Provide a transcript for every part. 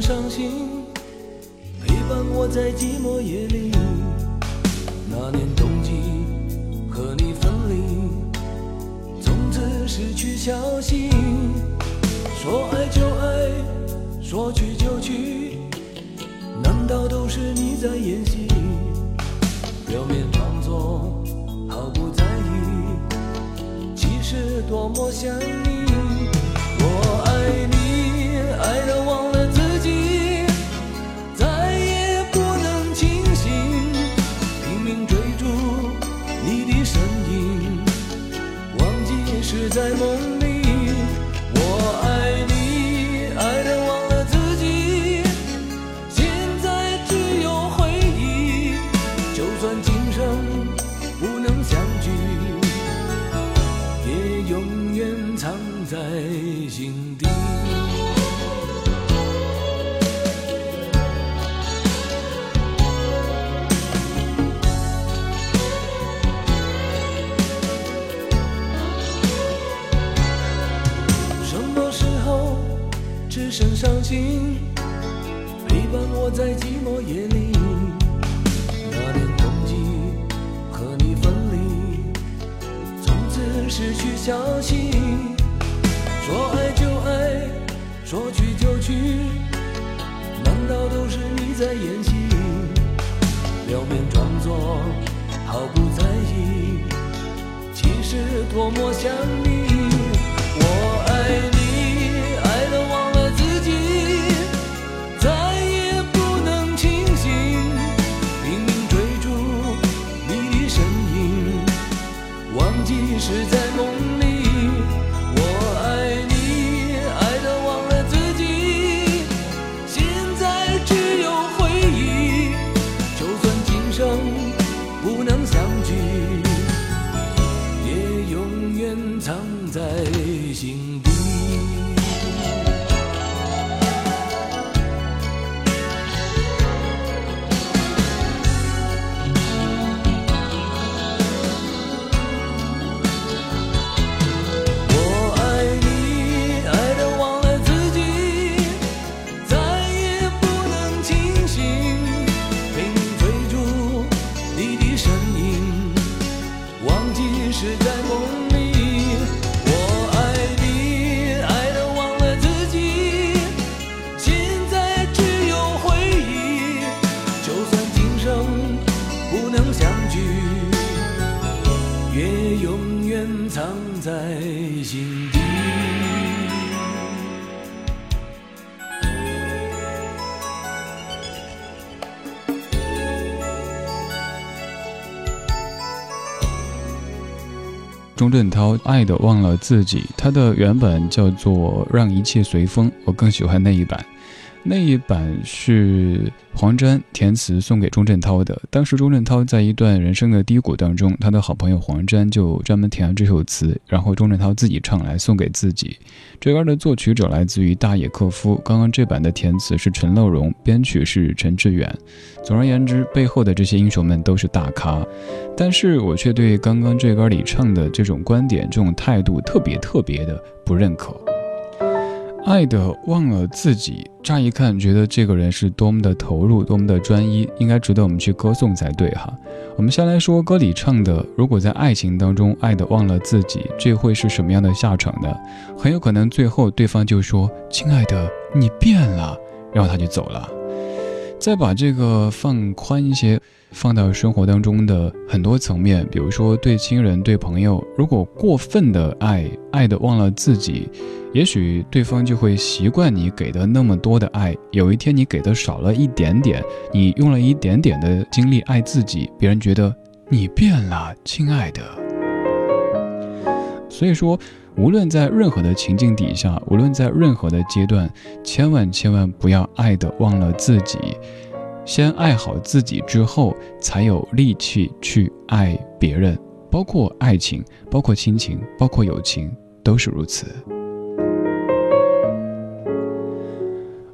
伤心，陪伴我在寂寞夜里。那年冬季和你分离，从此失去消息。说爱就爱，说去就去，难道都是你在演戏？表面装作毫不在意，其实多么想你。我爱你，在梦表面装作毫不在意，其实多么想你。钟镇涛《爱的忘了自己》，他的原版叫做《让一切随风》，我更喜欢那一版。那一版是黄沾填词送给钟镇涛的。当时钟镇涛在一段人生的低谷当中，他的好朋友黄沾就专门填了这首词，然后钟镇涛自己唱来送给自己。这歌的作曲者来自于大野克夫，刚刚这版的填词是陈乐融，编曲是陈志远。总而言之，背后的这些英雄们都是大咖，但是我却对刚刚这歌里唱的这种观点、这种态度特别特别的不认可。爱的忘了自己，乍一看觉得这个人是多么的投入，多么的专一，应该值得我们去歌颂才对哈。我们先来说歌里唱的，如果在爱情当中爱的忘了自己，这会是什么样的下场呢？很有可能最后对方就说：“亲爱的，你变了”，然后他就走了。再把这个放宽一些，放到生活当中的很多层面，比如说对亲人、对朋友，如果过分的爱，爱的忘了自己，也许对方就会习惯你给的那么多的爱，有一天你给的少了一点点，你用了一点点的精力爱自己，别人觉得你变了，亲爱的。所以说。无论在任何的情境底下，无论在任何的阶段，千万千万不要爱的忘了自己。先爱好自己之后，才有力气去爱别人，包括爱情，包括亲情，包括友情，都是如此。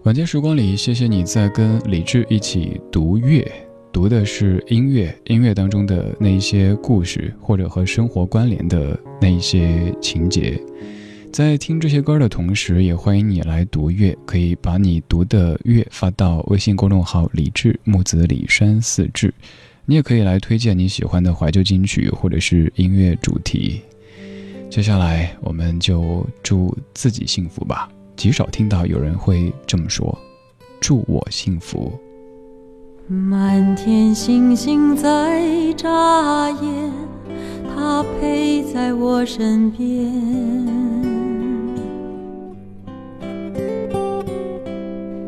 晚间时光里，谢谢你在跟李志一起读乐，读的是音乐，音乐当中的那一些故事，或者和生活关联的那一些情节。在听这些歌的同时，也欢迎你来读乐，可以把你读的乐发到微信公众号“李志木子李山四志”。你也可以来推荐你喜欢的怀旧金曲或者是音乐主题。接下来，我们就祝自己幸福吧。极少听到有人会这么说：“祝我幸福。”满天星星在眨眼，它陪在我身边。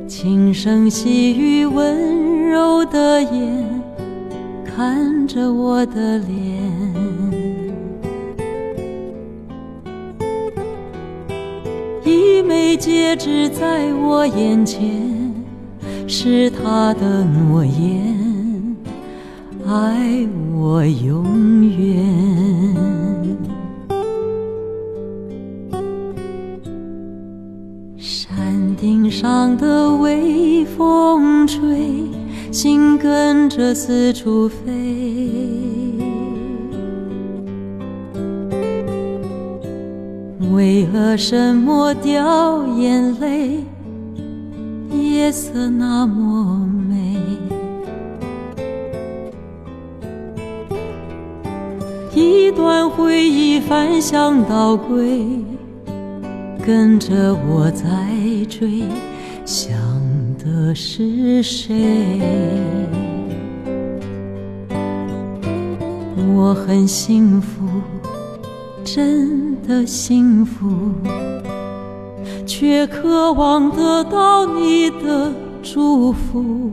轻声细语，温柔的眼，看着我的脸。一枚戒指在我眼前。是他的诺言，爱我永远。山顶上的微风吹，心跟着四处飞。为了什么掉眼泪？夜色那么美，一段回忆翻箱倒柜，跟着我在追，想的是谁？我很幸福，真的幸福。却渴望得到你的祝福。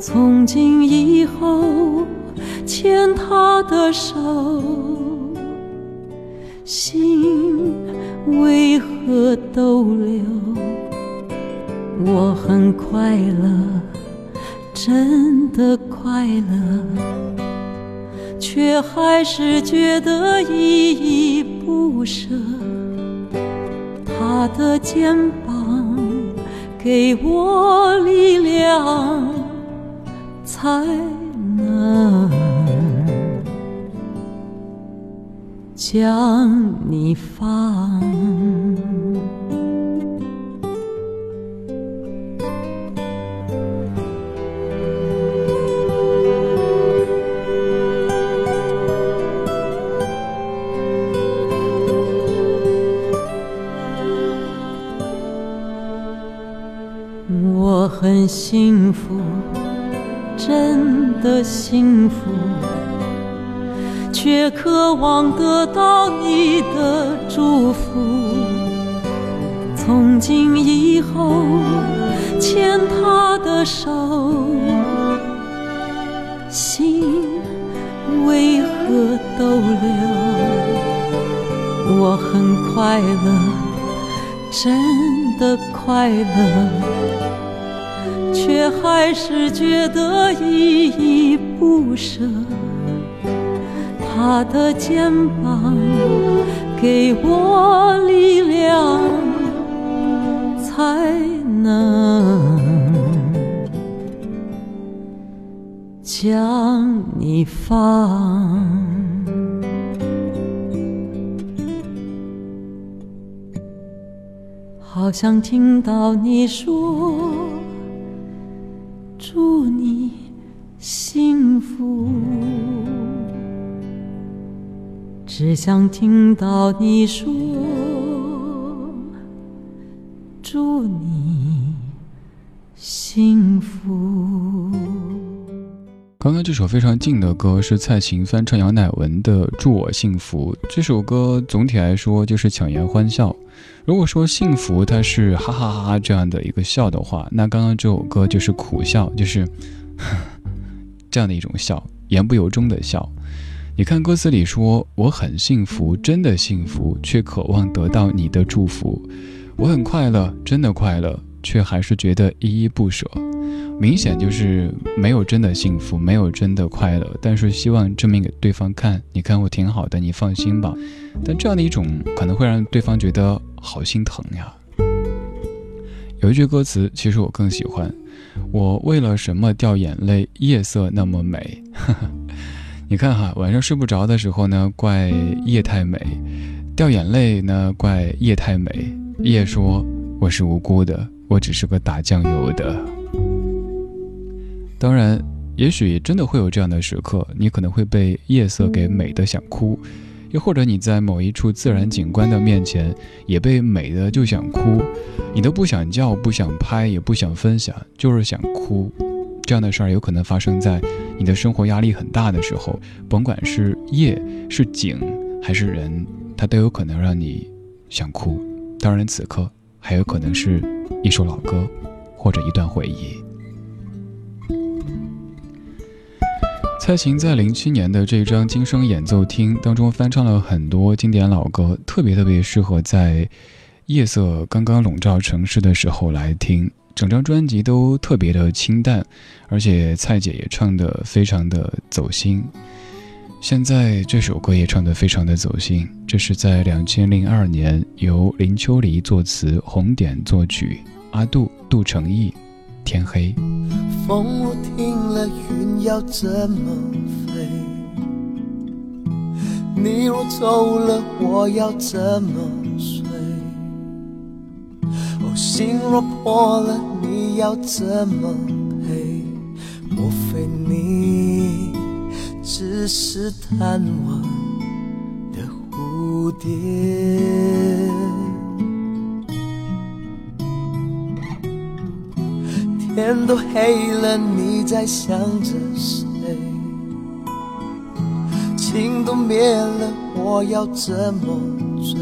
从今以后，牵他的手，心为何逗留？我很快乐，真的快乐，却还是觉得依依不舍。他的肩膀给我力量，才能将你放。很幸福，真的幸福，却渴望得到你的祝福。从今以后，牵他的手，心为何逗留？我很快乐，真的快乐。却还是觉得依依不舍，他的肩膀给我力量，才能将你放。好想听到你说。祝你幸福，只想听到你说刚刚这首非常静的歌是蔡琴翻唱杨乃文的《祝我幸福》。这首歌总体来说就是强颜欢笑。如果说幸福它是哈哈哈哈这样的一个笑的话，那刚刚这首歌就是苦笑，就是 这样的一种笑，言不由衷的笑。你看歌词里说：“我很幸福，真的幸福，却渴望得到你的祝福。我很快乐，真的快乐，却还是觉得依依不舍。”明显就是没有真的幸福，没有真的快乐，但是希望证明给对方看，你看我挺好的，你放心吧。但这样的一种可能会让对方觉得好心疼呀。有一句歌词，其实我更喜欢：我为了什么掉眼泪？夜色那么美。你看哈，晚上睡不着的时候呢，怪夜太美；掉眼泪呢，怪夜太美。夜说：“我是无辜的，我只是个打酱油的。”当然，也许真的会有这样的时刻，你可能会被夜色给美的想哭，又或者你在某一处自然景观的面前，也被美的就想哭，你都不想叫，不想拍，也不想分享，就是想哭。这样的事儿有可能发生在你的生活压力很大的时候，甭管是夜、是景还是人，它都有可能让你想哭。当然，此刻还有可能是一首老歌，或者一段回忆。蔡琴在零七年的这张《今生演奏厅》当中翻唱了很多经典老歌，特别特别适合在夜色刚刚笼罩城市的时候来听。整张专辑都特别的清淡，而且蔡姐也唱得非常的走心。现在这首歌也唱得非常的走心，这是在两千零二年由林秋离作词，红点作曲，阿杜杜成义。天黑，风若停了，云要怎么飞？你若走了，我要怎么睡？哦，心若破了，你要怎么赔？莫非你只是贪玩的蝴蝶？天都黑了，你在想着谁？情都灭了，我要怎么追？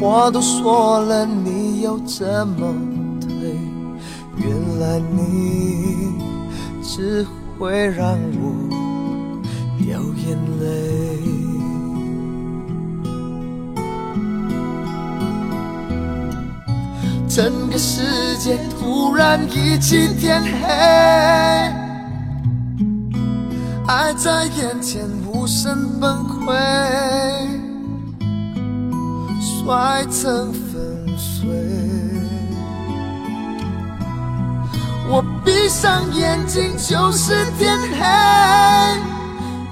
我话都说了，你又怎么退？原来你只会让我掉眼泪。整个世界突然一起天黑，爱在眼前无声崩溃，摔成粉碎。我闭上眼睛就是天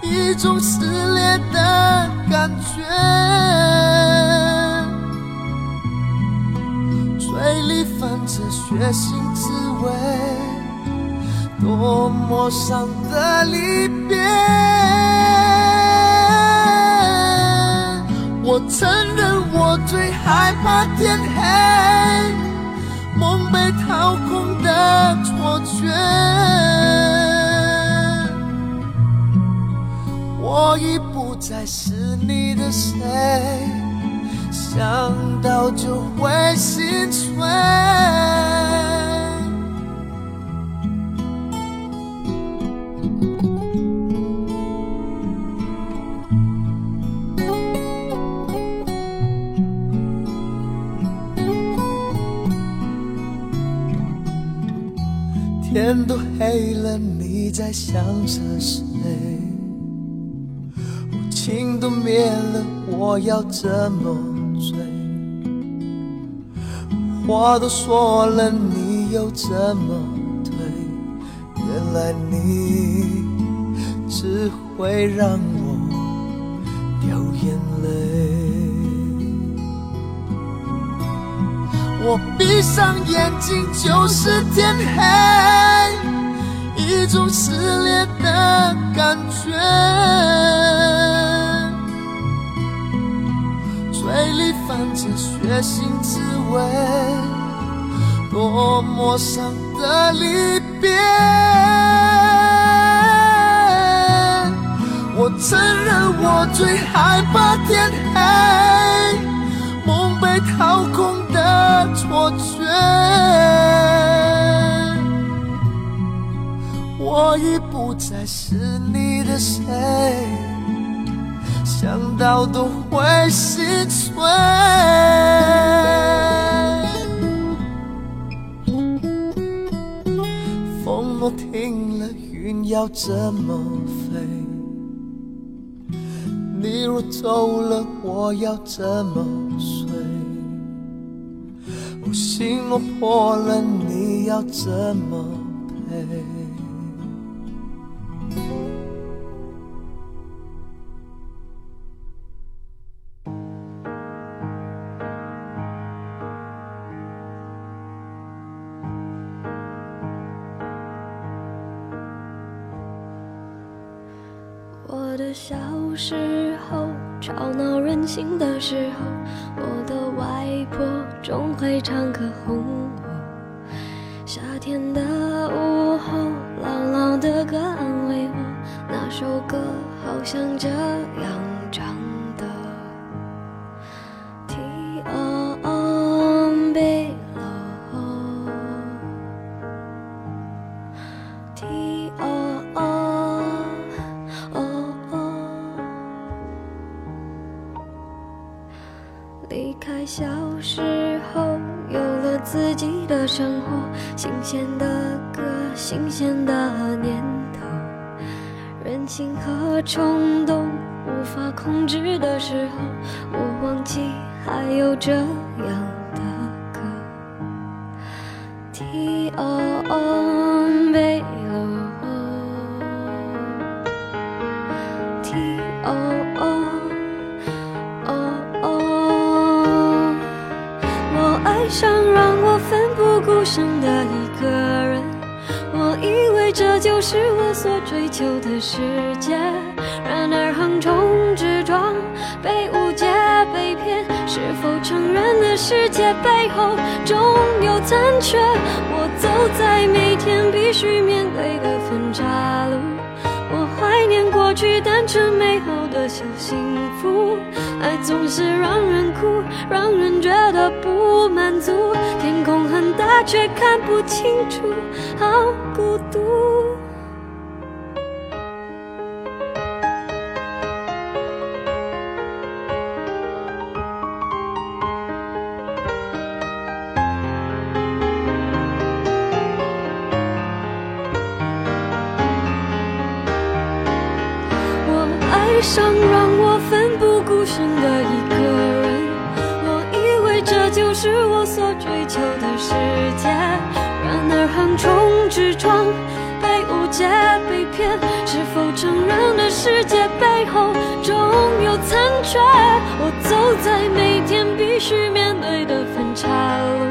黑，一种撕裂的感觉。嘴里泛着血腥滋味，多么伤的离别。我承认我最害怕天黑，梦被掏空的错觉。我已不再是你的谁。想到就会心碎。天都黑了，你在想着谁？情都灭了，我要怎么？话都说了，你又怎么退？原来你只会让我掉眼泪。我闭上眼睛就是天黑，一种撕裂的感觉。嘴里泛着血腥滋味，多么伤的离别。我承认我最害怕天黑，梦被掏空的错觉。我已不再是你的谁。想到都会心碎。风若停了，云要怎么飞？你若走了，我要怎么睡？我心若破了，你要怎么醒的时候，我的外婆总会唱歌哄我。夏天的午后，姥姥的歌安慰我，那首歌好像这样唱。哦哦哦哦！我爱上让我奋不顾身的一个人，我以为这就是我所追求的世界。然而横冲直撞，被误解被骗，是否承认的世界背后总有残缺？我走在每天必须面对的分岔路，过去单纯美好的小幸福。爱总是让人哭，让人觉得不满足。天空很大，却看不清楚，好孤独。悲伤让我奋不。顾身的一个人，我以为这就是我所追求的世界。然而横冲直撞，被误解被骗，是否承认了世界背后总有残缺？我走在每天必须面对的分岔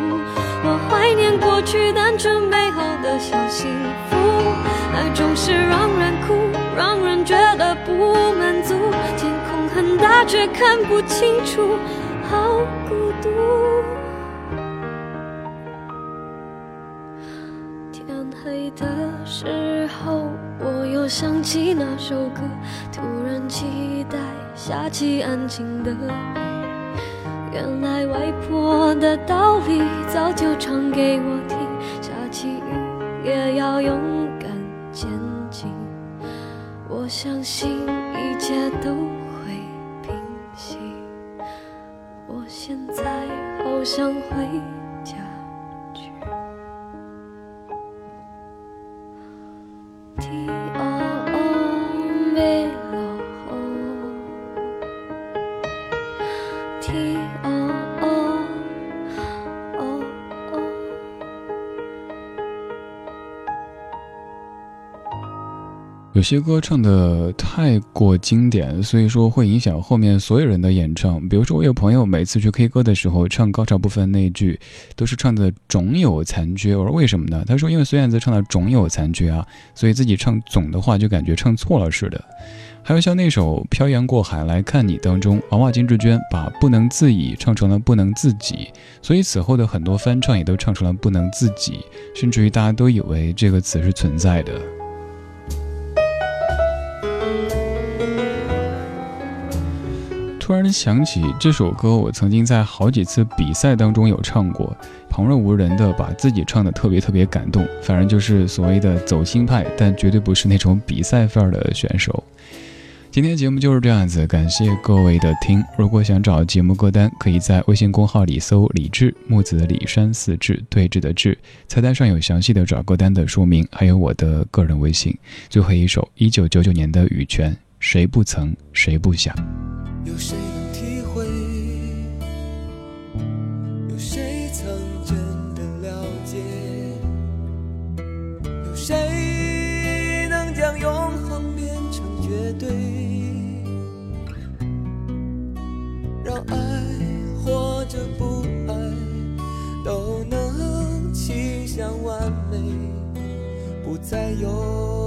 路，我怀念过去单纯美好的小幸福。爱总是让人哭，让人觉得。却看不清楚，好孤独。天黑的时候，我又想起那首歌，突然期待下起安静的。原来外婆的道理早就唱给我听，下起雨也要勇敢前进。我相信一切都。想回家去。有些歌唱的太过经典，所以说会影响后面所有人的演唱。比如说，我有朋友每次去 K 歌的时候，唱高潮部分那一句，都是唱的总有残缺。我说为什么呢？他说因为孙燕姿唱的总有残缺啊，所以自己唱总的话就感觉唱错了似的。还有像那首《漂洋过海来看你》当中，娃娃金志娟把不能自已唱成了不能自己，所以此后的很多翻唱也都唱成了不能自己，甚至于大家都以为这个词是存在的。突然想起这首歌，我曾经在好几次比赛当中有唱过，旁若无人的把自己唱的特别特别感动，反正就是所谓的走心派，但绝对不是那种比赛范儿的选手。今天节目就是这样子，感谢各位的听。如果想找节目歌单，可以在微信公号里搜“李志木子李山四志对峙的志”，菜单上有详细的找歌单的说明，还有我的个人微信。最后一首一九九九年的羽泉，谁不曾，谁不想。有谁能体会？有谁曾真的了解？有谁能将永恒变成绝对？让爱或者不爱都能趋向完美，不再有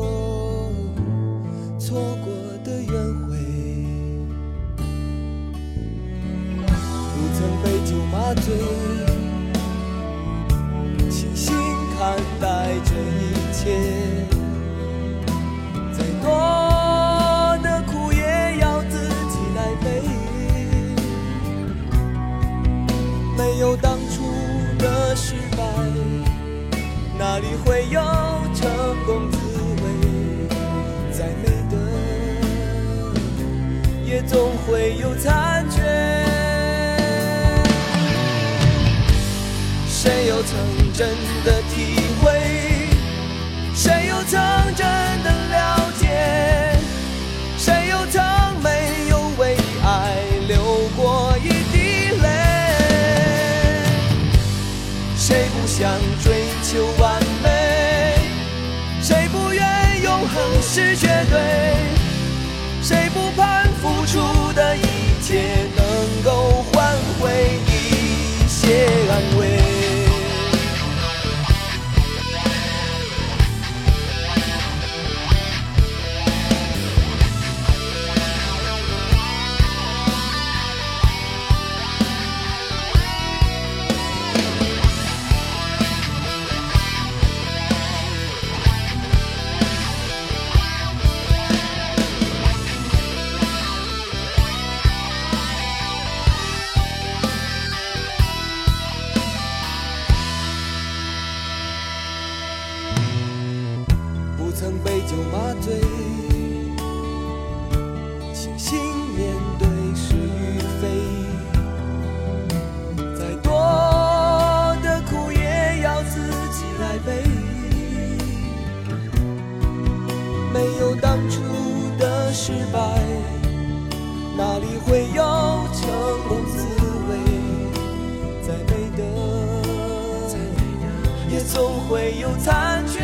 会有残缺。谁又曾真的体会？谁又曾真的了解？谁又曾没有为爱流过一滴泪？谁不想追求完美？谁不愿永恒失去？付出的一切能够换回一些安慰？总会有残缺。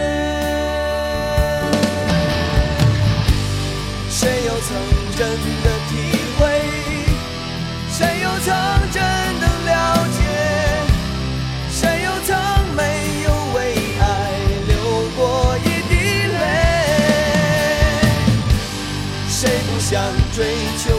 谁又曾真的体会？谁又曾真的了解？谁又曾没有为爱流过一滴泪？谁不想追求